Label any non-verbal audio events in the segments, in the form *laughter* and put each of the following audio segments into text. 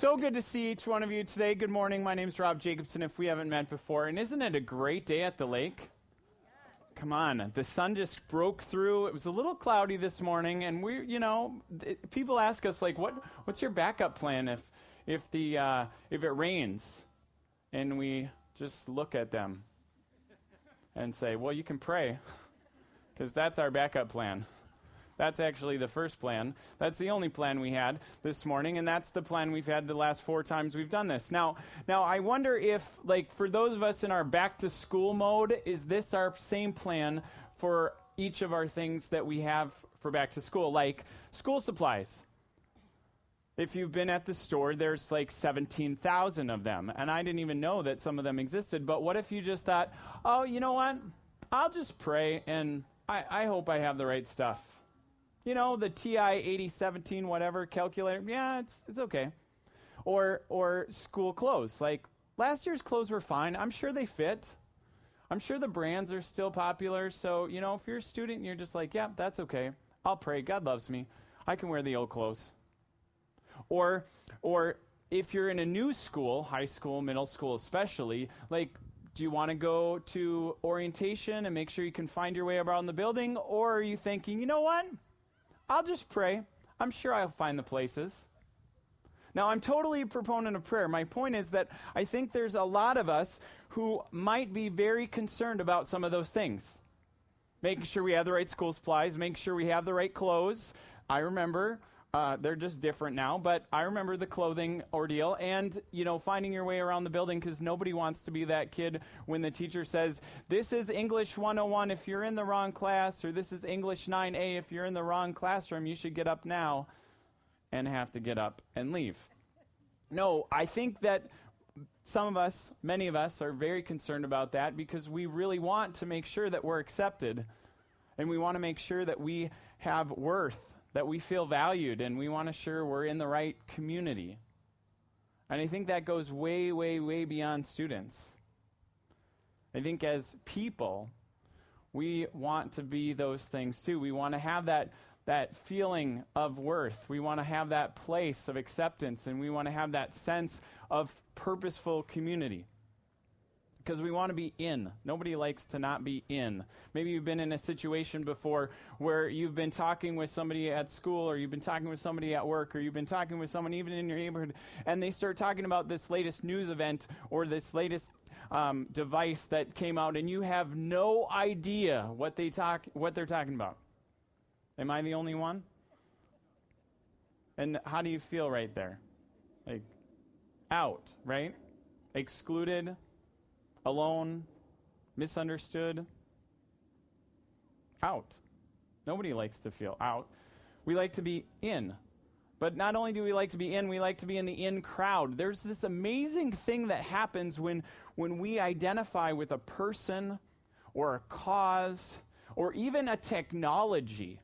So good to see each one of you today. Good morning. My name's Rob Jacobson, if we haven't met before. And isn't it a great day at the lake? Come on. The sun just broke through. It was a little cloudy this morning, and we, you know, it, people ask us like, "What? What's your backup plan if if the uh, if it rains?" And we just look at them and say, "Well, you can pray, because that's our backup plan." That's actually the first plan. That's the only plan we had this morning, and that's the plan we've had the last four times we've done this. Now, now I wonder if, like, for those of us in our back to school mode, is this our same plan for each of our things that we have for back to school, like school supplies? If you've been at the store, there's like 17,000 of them. And I didn't even know that some of them existed. But what if you just thought, oh, you know what? I'll just pray and I, I hope I have the right stuff. You know, the TI 8017 whatever calculator. Yeah, it's it's okay. Or or school clothes. Like last year's clothes were fine. I'm sure they fit. I'm sure the brands are still popular. So, you know, if you're a student and you're just like, yeah, that's okay. I'll pray. God loves me. I can wear the old clothes. Or or if you're in a new school, high school, middle school especially, like do you want to go to orientation and make sure you can find your way around the building? Or are you thinking, you know what? I'll just pray. I'm sure I'll find the places. Now, I'm totally a proponent of prayer. My point is that I think there's a lot of us who might be very concerned about some of those things. Making sure we have the right school supplies, making sure we have the right clothes. I remember uh, they're just different now, but I remember the clothing ordeal and, you know, finding your way around the building because nobody wants to be that kid when the teacher says, This is English 101 if you're in the wrong class, or this is English 9A if you're in the wrong classroom, you should get up now and have to get up and leave. No, I think that some of us, many of us, are very concerned about that because we really want to make sure that we're accepted and we want to make sure that we have worth that we feel valued and we want to sure we're in the right community. And I think that goes way, way, way beyond students. I think as people, we want to be those things too. We want to have that, that feeling of worth. We want to have that place of acceptance, and we want to have that sense of purposeful community because we want to be in. Nobody likes to not be in. Maybe you've been in a situation before where you've been talking with somebody at school, or you've been talking with somebody at work, or you've been talking with someone even in your neighborhood, and they start talking about this latest news event or this latest um, device that came out, and you have no idea what they talk, what they're talking about. Am I the only one? And how do you feel right there? Like out, right? Excluded alone, misunderstood, out. Nobody likes to feel out. We like to be in. But not only do we like to be in, we like to be in the in crowd. There's this amazing thing that happens when, when we identify with a person or a cause or even a technology.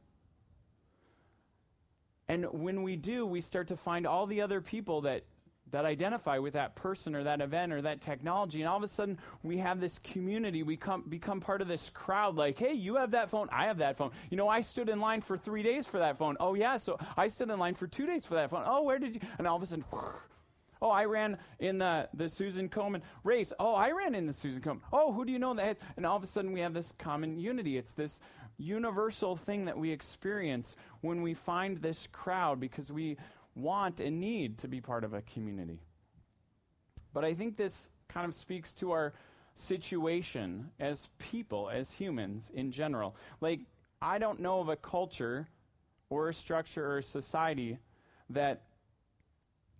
And when we do, we start to find all the other people that that identify with that person or that event or that technology. And all of a sudden, we have this community. We come, become part of this crowd like, hey, you have that phone. I have that phone. You know, I stood in line for three days for that phone. Oh, yeah. So I stood in line for two days for that phone. Oh, where did you? And all of a sudden, *laughs* Oh, I ran in the, the Susan Komen race. Oh, I ran in the Susan Komen. Oh, who do you know that? And all of a sudden, we have this common unity. It's this universal thing that we experience when we find this crowd because we want and need to be part of a community. But I think this kind of speaks to our situation as people, as humans in general. Like, I don't know of a culture or a structure or a society that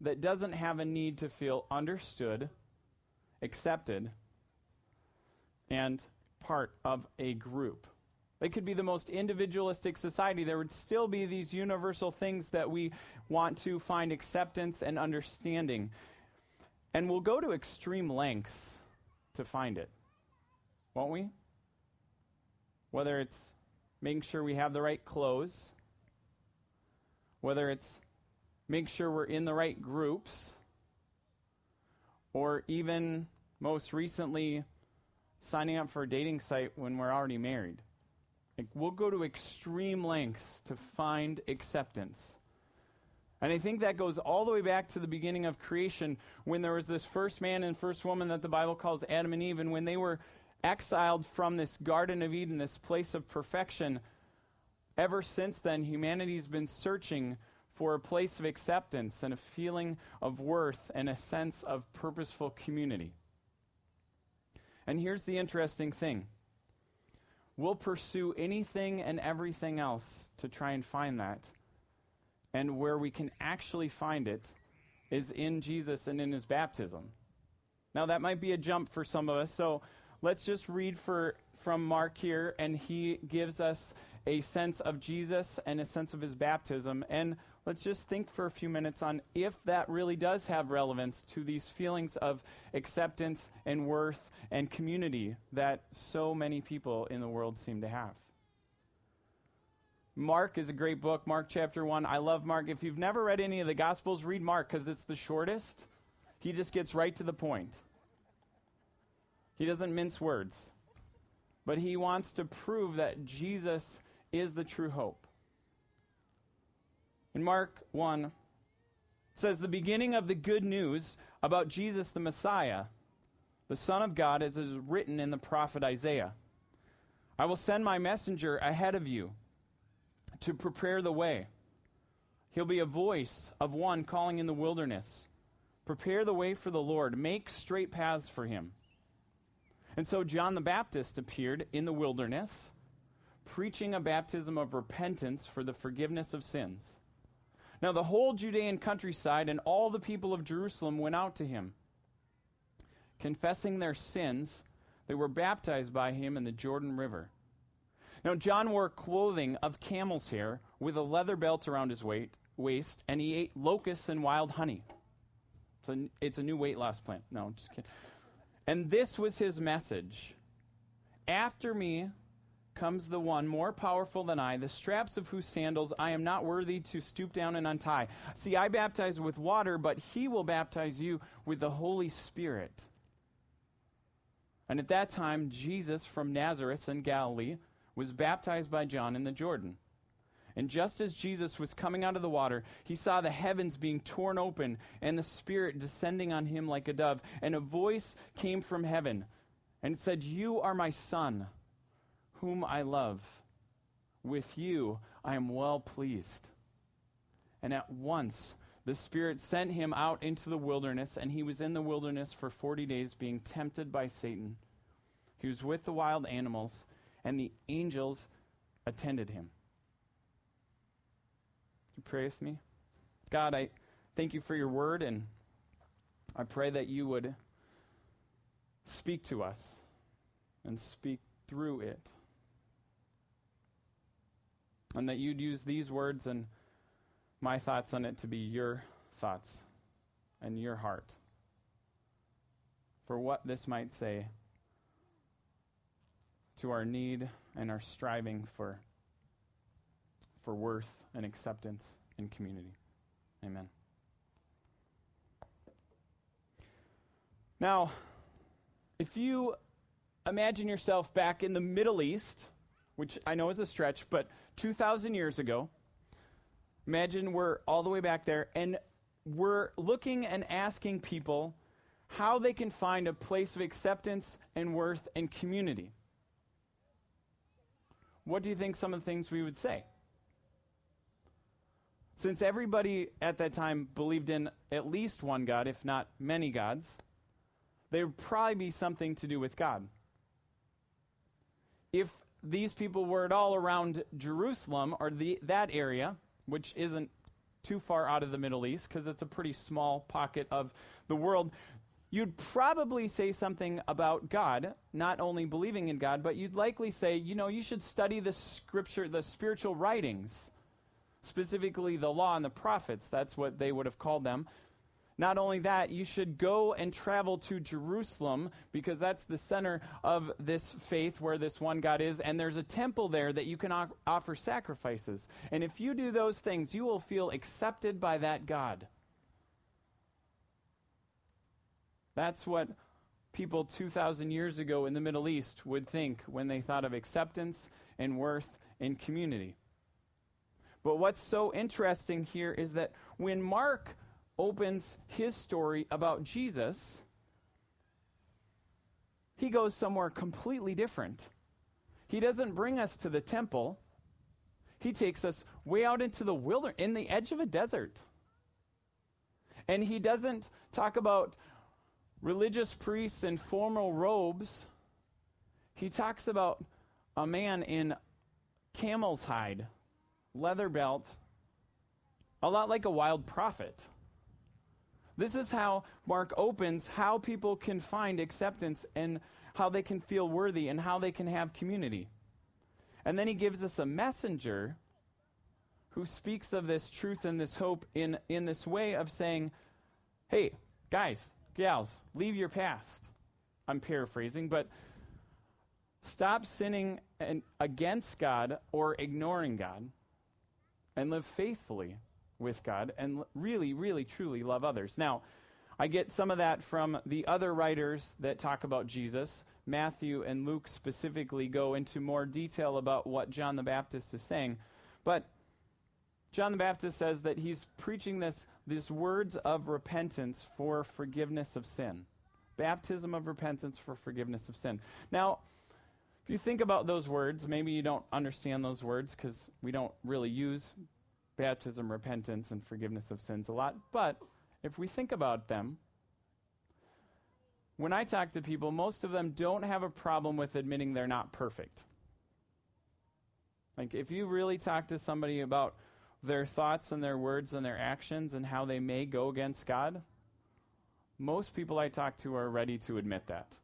that doesn't have a need to feel understood, accepted, and part of a group. It could be the most individualistic society. There would still be these universal things that we want to find acceptance and understanding. And we'll go to extreme lengths to find it, won't we? Whether it's making sure we have the right clothes, whether it's make sure we're in the right groups, or even most recently signing up for a dating site when we're already married. Like we'll go to extreme lengths to find acceptance. And I think that goes all the way back to the beginning of creation when there was this first man and first woman that the Bible calls Adam and Eve. And when they were exiled from this Garden of Eden, this place of perfection, ever since then, humanity's been searching for a place of acceptance and a feeling of worth and a sense of purposeful community. And here's the interesting thing we'll pursue anything and everything else to try and find that. And where we can actually find it is in Jesus and in his baptism. Now, that might be a jump for some of us, so let's just read for, from Mark here, and he gives us a sense of Jesus and a sense of his baptism. And let's just think for a few minutes on if that really does have relevance to these feelings of acceptance and worth and community that so many people in the world seem to have. Mark is a great book, Mark chapter 1. I love Mark. If you've never read any of the Gospels, read Mark because it's the shortest. He just gets right to the point. He doesn't mince words, but he wants to prove that Jesus is the true hope. In Mark 1, says the beginning of the good news about Jesus the Messiah, the Son of God, as is written in the prophet Isaiah. I will send my messenger ahead of you to prepare the way. He'll be a voice of one calling in the wilderness. Prepare the way for the Lord, make straight paths for him. And so John the Baptist appeared in the wilderness, preaching a baptism of repentance for the forgiveness of sins. Now, the whole Judean countryside and all the people of Jerusalem went out to him. Confessing their sins, they were baptized by him in the Jordan River. Now, John wore clothing of camel's hair with a leather belt around his weight, waist, and he ate locusts and wild honey. It's a, it's a new weight loss plan. No, I'm just kidding. And this was his message After me comes the one more powerful than I, the straps of whose sandals I am not worthy to stoop down and untie. See, I baptize with water, but he will baptize you with the Holy Spirit. And at that time, Jesus from Nazareth in Galilee was baptized by John in the Jordan. And just as Jesus was coming out of the water, he saw the heavens being torn open and the Spirit descending on him like a dove. And a voice came from heaven and said, You are my Son, whom I love. With you I am well pleased. And at once the Spirit sent him out into the wilderness, and he was in the wilderness for 40 days, being tempted by Satan. He was with the wild animals and the angels attended him. You pray with me? God, I thank you for your word, and I pray that you would speak to us and speak through it. And that you'd use these words and my thoughts on it to be your thoughts and your heart for what this might say to our need and our striving for, for worth and acceptance in community. Amen. Now, if you imagine yourself back in the Middle East, which I know is a stretch, but 2,000 years ago, imagine we're all the way back there, and we're looking and asking people how they can find a place of acceptance and worth and community what do you think some of the things we would say? Since everybody at that time believed in at least one God, if not many gods, there would probably be something to do with God. If these people were at all around Jerusalem or the, that area, which isn't too far out of the Middle East because it's a pretty small pocket of the world, you'd probably say something about God, not only believing in God, but you'd likely say, you know, you should study the scripture, the spiritual writings, specifically the law and the prophets. That's what they would have called them. Not only that, you should go and travel to Jerusalem because that's the center of this faith where this one God is. And there's a temple there that you can o- offer sacrifices. And if you do those things, you will feel accepted by that God. That's what people 2,000 years ago in the Middle East would think when they thought of acceptance and worth and community. But what's so interesting here is that when Mark opens his story about Jesus, he goes somewhere completely different. He doesn't bring us to the temple. He takes us way out into the wilderness, in the edge of a desert. And he doesn't talk about religious priests in formal robes. He talks about a man in camel's hide, leather belt, a lot like a wild prophet. This is how Mark opens how people can find acceptance and how they can feel worthy and how they can have community. And then he gives us a messenger who speaks of this truth and this hope in, in this way of saying, hey, guys, gals, leave your past. I'm paraphrasing, but stop sinning and, against God or ignoring God and live faithfully with God and really, really, truly love others. Now, I get some of that from the other writers that talk about Jesus. Matthew and Luke specifically go into more detail about what John the Baptist is saying. But John the Baptist says that he's preaching this, these words of repentance for forgiveness of sin. Baptism of repentance for forgiveness of sin. Now, if you think about those words, maybe you don't understand those words because we don't really use baptism, repentance, and forgiveness of sins a lot. But if we think about them, when I talk to people, most of them don't have a problem with admitting they're not perfect. Like, if you really talk to somebody about their thoughts and their words and their actions and how they may go against God, most people I talk to are ready to admit that.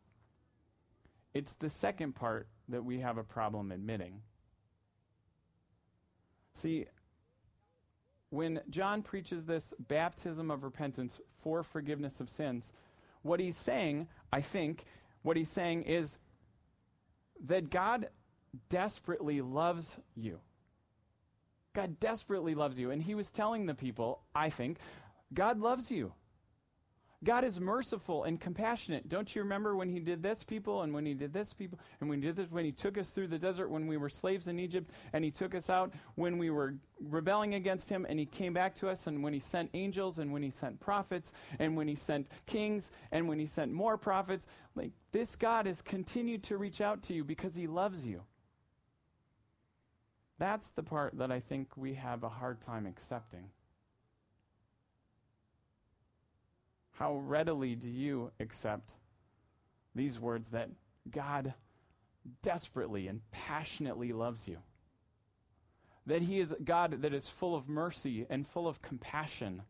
It's the second part that we have a problem admitting. See, when John preaches this baptism of repentance for forgiveness of sins, what he's saying, I think, what he's saying is that God desperately loves you. God desperately loves you. And he was telling the people, I think, God loves you. God is merciful and compassionate. Don't you remember when he did this people and when he did this people and when he did this when he took us through the desert when we were slaves in Egypt and he took us out when we were rebelling against him and he came back to us and when he sent angels and when he sent prophets and when he sent kings and when he sent more prophets like this God has continued to reach out to you because he loves you. That's the part that I think we have a hard time accepting. How readily do you accept these words that God desperately and passionately loves you? That He is a God that is full of mercy and full of compassion.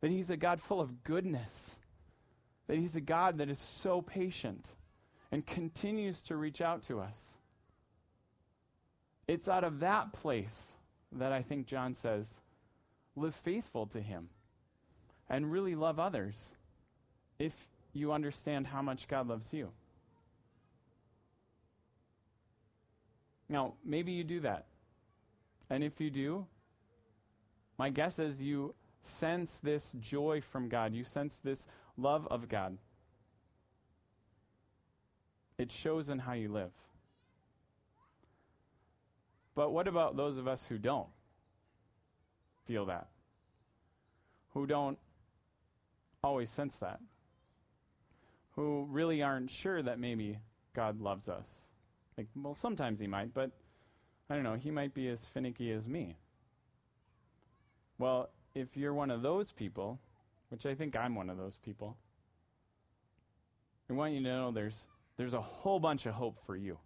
That He's a God full of goodness. That He's a God that is so patient and continues to reach out to us. It's out of that place that I think John says, live faithful to Him and really love others if you understand how much God loves you. Now, maybe you do that. And if you do, my guess is you sense this joy from God. You sense this love of God. It shows in how you live. But what about those of us who don't feel that? Who don't always sense that, who really aren't sure that maybe God loves us. Like, well, sometimes he might, but I don't know, he might be as finicky as me. Well, if you're one of those people, which I think I'm one of those people, I want you to know there's, there's a whole bunch of hope for you.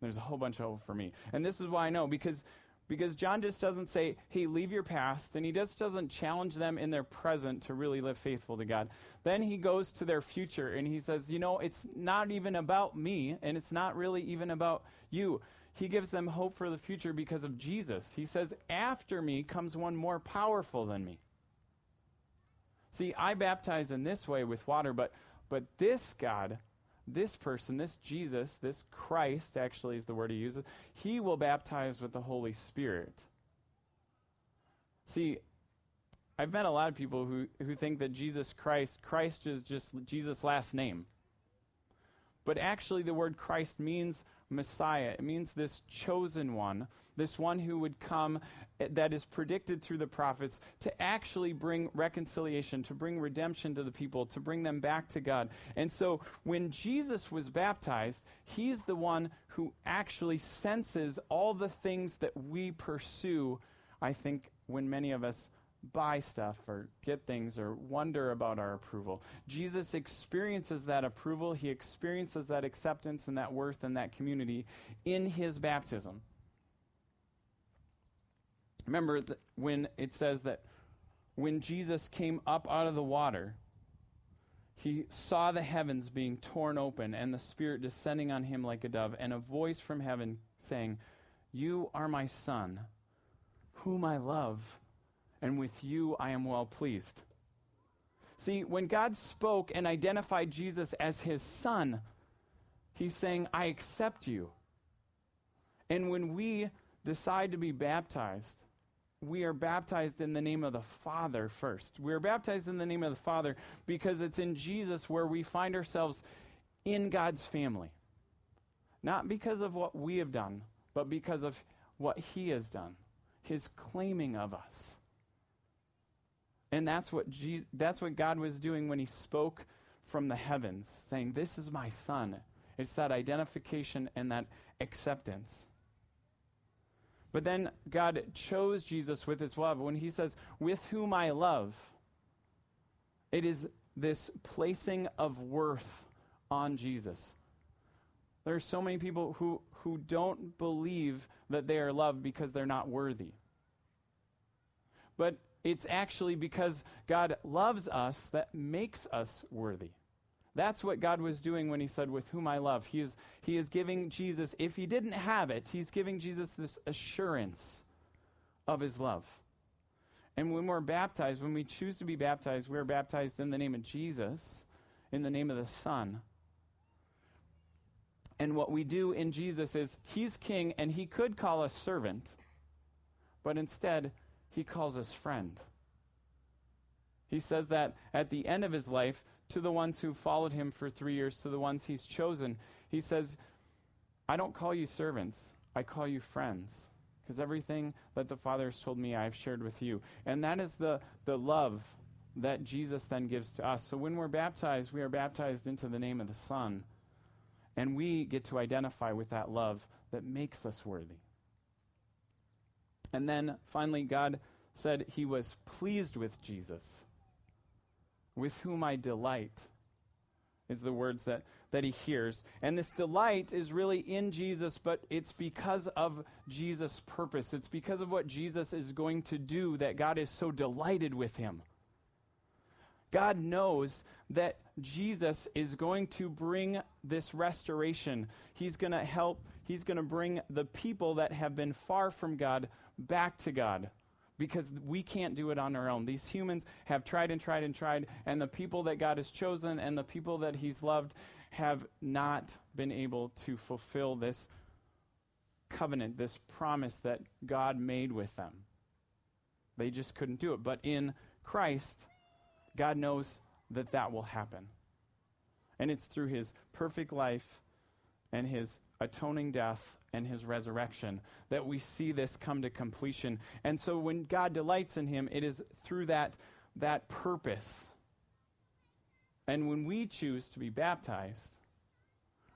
There's a whole bunch of hope for me. And this is why I know, because because John just doesn't say, hey, leave your past, and he just doesn't challenge them in their present to really live faithful to God. Then he goes to their future and he says, you know, it's not even about me, and it's not really even about you. He gives them hope for the future because of Jesus. He says, after me comes one more powerful than me. See, I baptize in this way with water, but, but this God this person, this Jesus, this Christ, actually is the word he uses, he will baptize with the Holy Spirit. See, I've met a lot of people who, who think that Jesus Christ, Christ is just Jesus' last name. But actually, the word Christ means Messiah. It means this chosen one, this one who would come eh, that is predicted through the prophets to actually bring reconciliation, to bring redemption to the people, to bring them back to God. And so when Jesus was baptized, he's the one who actually senses all the things that we pursue, I think, when many of us buy stuff or get things or wonder about our approval. Jesus experiences that approval, he experiences that acceptance and that worth and that community in his baptism. Remember when it says that when Jesus came up out of the water, he saw the heavens being torn open and the Spirit descending on him like a dove, and a voice from heaven saying, You are my Son, whom I love and with you I am well pleased. See, when God spoke and identified Jesus as his son, he's saying, I accept you. And when we decide to be baptized, we are baptized in the name of the Father first. We are baptized in the name of the Father because it's in Jesus where we find ourselves in God's family. Not because of what we have done, but because of what He has done, His claiming of us. And that's what, Jesus, that's what God was doing when he spoke from the heavens, saying, This is my son. It's that identification and that acceptance. But then God chose Jesus with his love. When he says, With whom I love, it is this placing of worth on Jesus. There are so many people who, who don't believe that they are loved because they're not worthy. But it's actually because God loves us that makes us worthy. That's what God was doing when he said, With whom I love. He is, he is giving Jesus, if he didn't have it, he's giving Jesus this assurance of his love. And when we're baptized, when we choose to be baptized, we're baptized in the name of Jesus, in the name of the Son. And what we do in Jesus is, he's king and he could call us servant, but instead, he calls us friend. He says that at the end of his life to the ones who followed him for three years, to the ones he's chosen. He says, I don't call you servants, I call you friends. Because everything that the Father has told me, I've shared with you. And that is the, the love that Jesus then gives to us. So when we're baptized, we are baptized into the name of the Son. And we get to identify with that love that makes us worthy. And then finally, God said he was pleased with Jesus, with whom I delight, is the words that, that he hears. And this delight is really in Jesus, but it's because of Jesus' purpose. It's because of what Jesus is going to do that God is so delighted with him. God knows that Jesus is going to bring this restoration. He's going to help, he's going to bring the people that have been far from God back to God because we can't do it on our own. These humans have tried and tried and tried, and the people that God has chosen and the people that He's loved have not been able to fulfill this covenant, this promise that God made with them. They just couldn't do it. But in Christ, God knows that that will happen. And it's through His perfect life and His atoning death and his resurrection that we see this come to completion. And so when God delights in him, it is through that, that purpose. And when we choose to be baptized,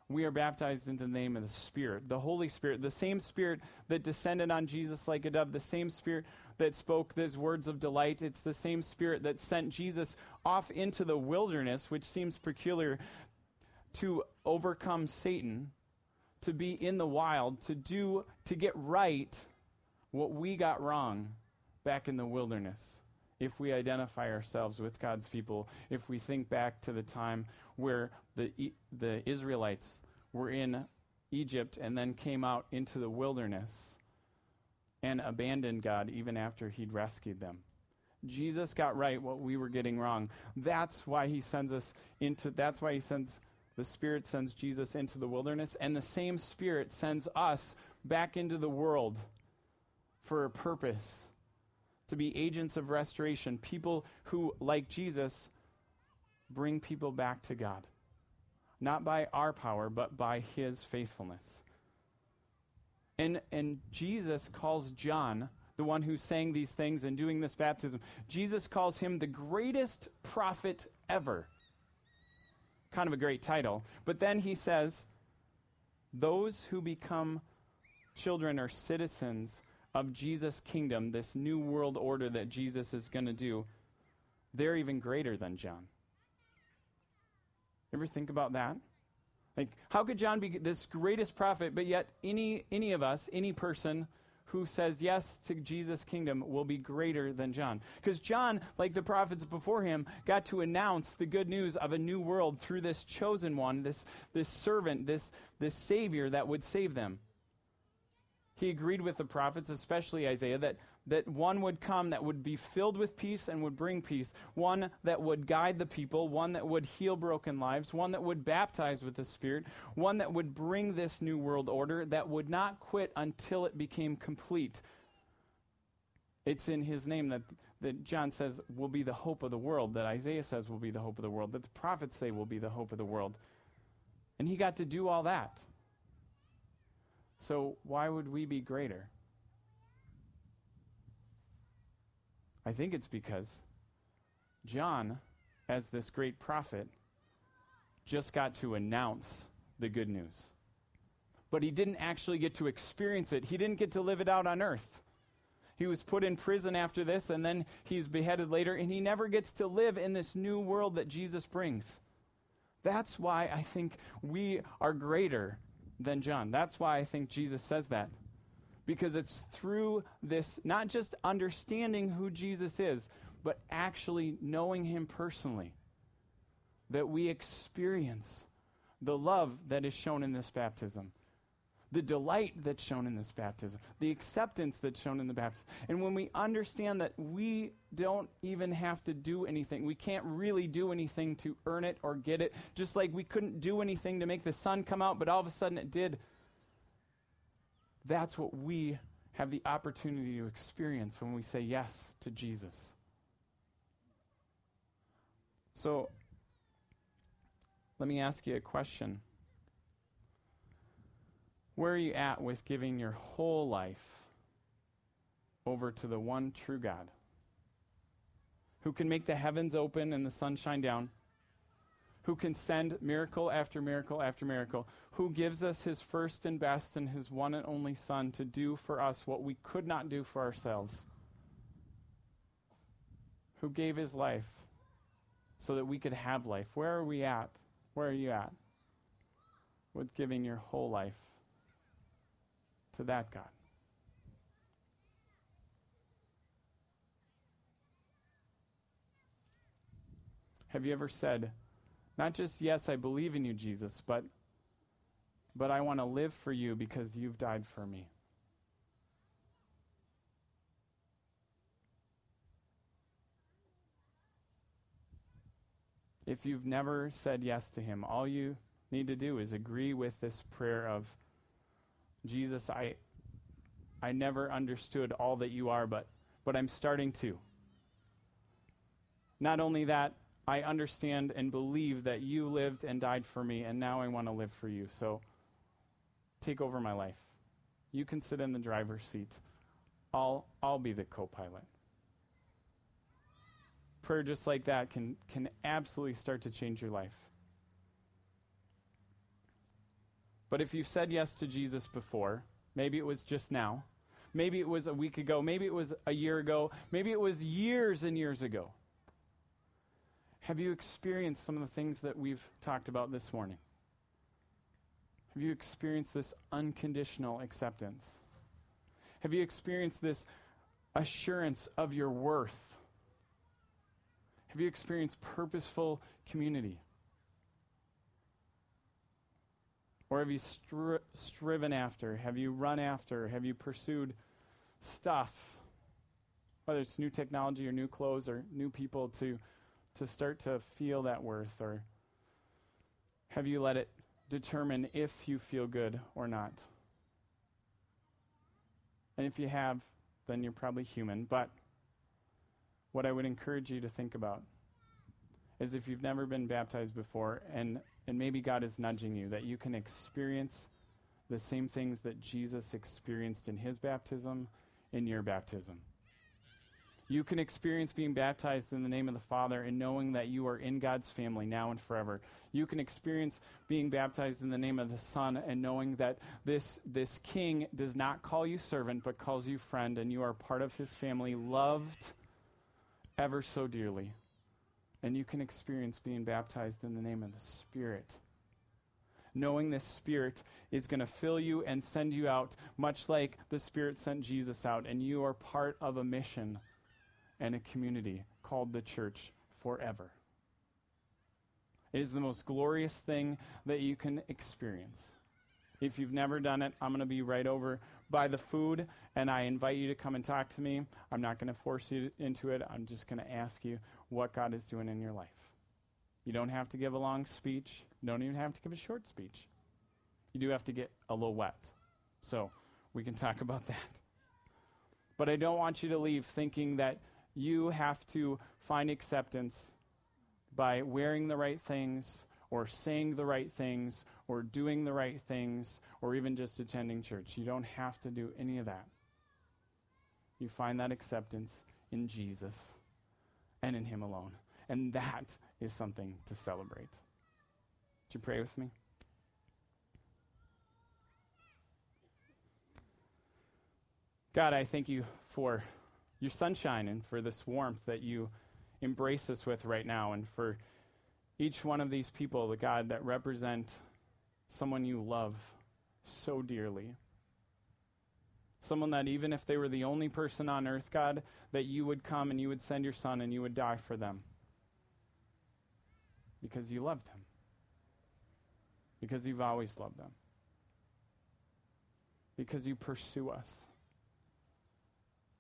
we are baptized into the name of the Spirit, the Holy Spirit, the same Spirit that descended on Jesus like a dove, the same Spirit that spoke those words of delight. It's the same Spirit that sent Jesus off into the wilderness, which seems peculiar, to overcome Satan to be in the wild, to do, to get right what we got wrong back in the wilderness. If we identify ourselves with God's people, if we think back to the time where the, the Israelites were in Egypt and then came out into the wilderness and abandoned God even after he'd rescued them. Jesus got right what we were getting wrong. That's why he sends us into, that's why he sends the Spirit sends Jesus into the wilderness, and the same Spirit sends us back into the world for a purpose to be agents of restoration, people who, like Jesus, bring people back to God. not by our power, but by his faithfulness. And, and Jesus calls John, the one who's saying these things and doing this baptism, Jesus calls him the greatest prophet ever. Kind of a great title. But then he says, those who become children or citizens of Jesus' kingdom, this new world order that Jesus is going to do, they're even greater than John. Ever think about that? Like, how could John be this greatest prophet, but yet any, any of us, any person who says yes to Jesus' kingdom will be greater than John? Because John, like the prophets before him, got to announce the good news of a new world through this chosen one, this, this servant, this, this savior that would save them. He agreed with the prophets, especially Isaiah, that that one would come that would be filled with peace and would bring peace, one that would guide the people, one that would heal broken lives, one that would baptize with the Spirit, one that would bring this new world order that would not quit until it became complete. It's in his name that, that John says will be the hope of the world, that Isaiah says will be the hope of the world, that the prophets say will be the hope of the world. And he got to do all that. So why would we be greater? I think it's because John, as this great prophet, just got to announce the good news. But he didn't actually get to experience it, he didn't get to live it out on earth. He was put in prison after this, and then he's beheaded later, and he never gets to live in this new world that Jesus brings. That's why I think we are greater than John. That's why I think Jesus says that because it's through this, not just understanding who Jesus is, but actually knowing him personally, that we experience the love that is shown in this baptism, the delight that's shown in this baptism, the acceptance that's shown in the baptism. And when we understand that we don't even have to do anything, we can't really do anything to earn it or get it, just like we couldn't do anything to make the sun come out, but all of a sudden it did that's what we have the opportunity to experience when we say yes to Jesus. So, let me ask you a question. Where are you at with giving your whole life over to the one true God who can make the heavens open and the sun shine down? Who can send miracle after miracle after miracle, who gives us his first and best and his one and only Son to do for us what we could not do for ourselves, who gave his life so that we could have life. Where are we at? Where are you at with giving your whole life to that God? Have you ever said, not just, yes, I believe in you, Jesus, but, but I want to live for you because you've died for me. If you've never said yes to him, all you need to do is agree with this prayer of Jesus, I I never understood all that you are, but but I'm starting to. Not only that, I understand and believe that you lived and died for me, and now I want to live for you. So take over my life. You can sit in the driver's seat. I'll, I'll be the co pilot. Prayer just like that can, can absolutely start to change your life. But if you've said yes to Jesus before, maybe it was just now, maybe it was a week ago, maybe it was a year ago, maybe it was years and years ago. Have you experienced some of the things that we've talked about this morning? Have you experienced this unconditional acceptance? Have you experienced this assurance of your worth? Have you experienced purposeful community? Or have you stri- striven after? Have you run after? Have you pursued stuff? Whether it's new technology or new clothes or new people to to start to feel that worth? Or have you let it determine if you feel good or not? And if you have, then you're probably human. But what I would encourage you to think about is if you've never been baptized before, and, and maybe God is nudging you, that you can experience the same things that Jesus experienced in his baptism in your baptism. You can experience being baptized in the name of the Father and knowing that you are in God's family now and forever. You can experience being baptized in the name of the Son and knowing that this, this King does not call you servant, but calls you friend, and you are part of his family, loved ever so dearly. And you can experience being baptized in the name of the Spirit knowing this Spirit is going to fill you and send you out, much like the Spirit sent Jesus out, and you are part of a mission and a community called the church forever. It is the most glorious thing that you can experience. If you've never done it, I'm going to be right over by the food, and I invite you to come and talk to me. I'm not going to force you into it. I'm just going to ask you what God is doing in your life. You don't have to give a long speech, you don't even have to give a short speech. You do have to get a little wet. So we can talk about that. But I don't want you to leave thinking that you have to find acceptance by wearing the right things or saying the right things or doing the right things or even just attending church. You don't have to do any of that. You find that acceptance in Jesus and in Him alone. And that is something to celebrate. Would you pray with me? God, I thank you for your sunshine and for this warmth that you embrace us with right now, and for each one of these people, the God, that represent someone you love so dearly. Someone that even if they were the only person on earth, God, that you would come and you would send your son and you would die for them. Because you love them. Because you've always loved them. Because you pursue us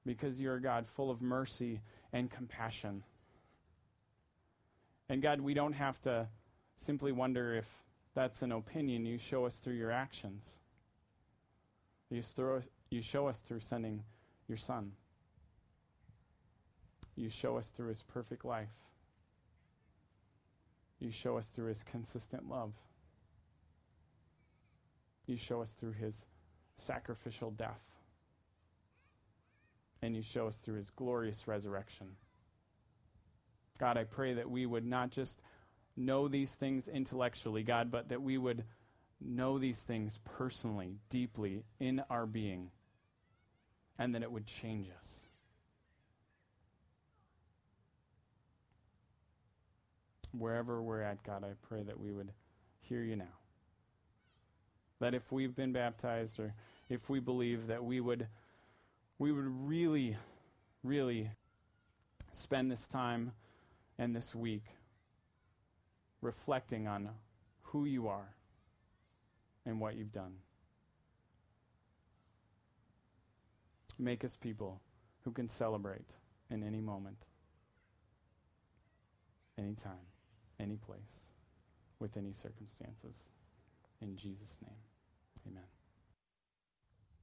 because you're a God full of mercy and compassion. And God, we don't have to simply wonder if that's an opinion. You show us through your actions. You, throw, you show us through sending your Son. You show us through his perfect life. You show us through his consistent love. You show us through his sacrificial death and you show us through his glorious resurrection. God, I pray that we would not just know these things intellectually, God, but that we would know these things personally, deeply in our being, and that it would change us. Wherever we're at, God, I pray that we would hear you now. That if we've been baptized or if we believe, that we would we would really, really spend this time and this week reflecting on who you are and what you've done. Make us people who can celebrate in any moment, any time, any place, with any circumstances. In Jesus' name, amen.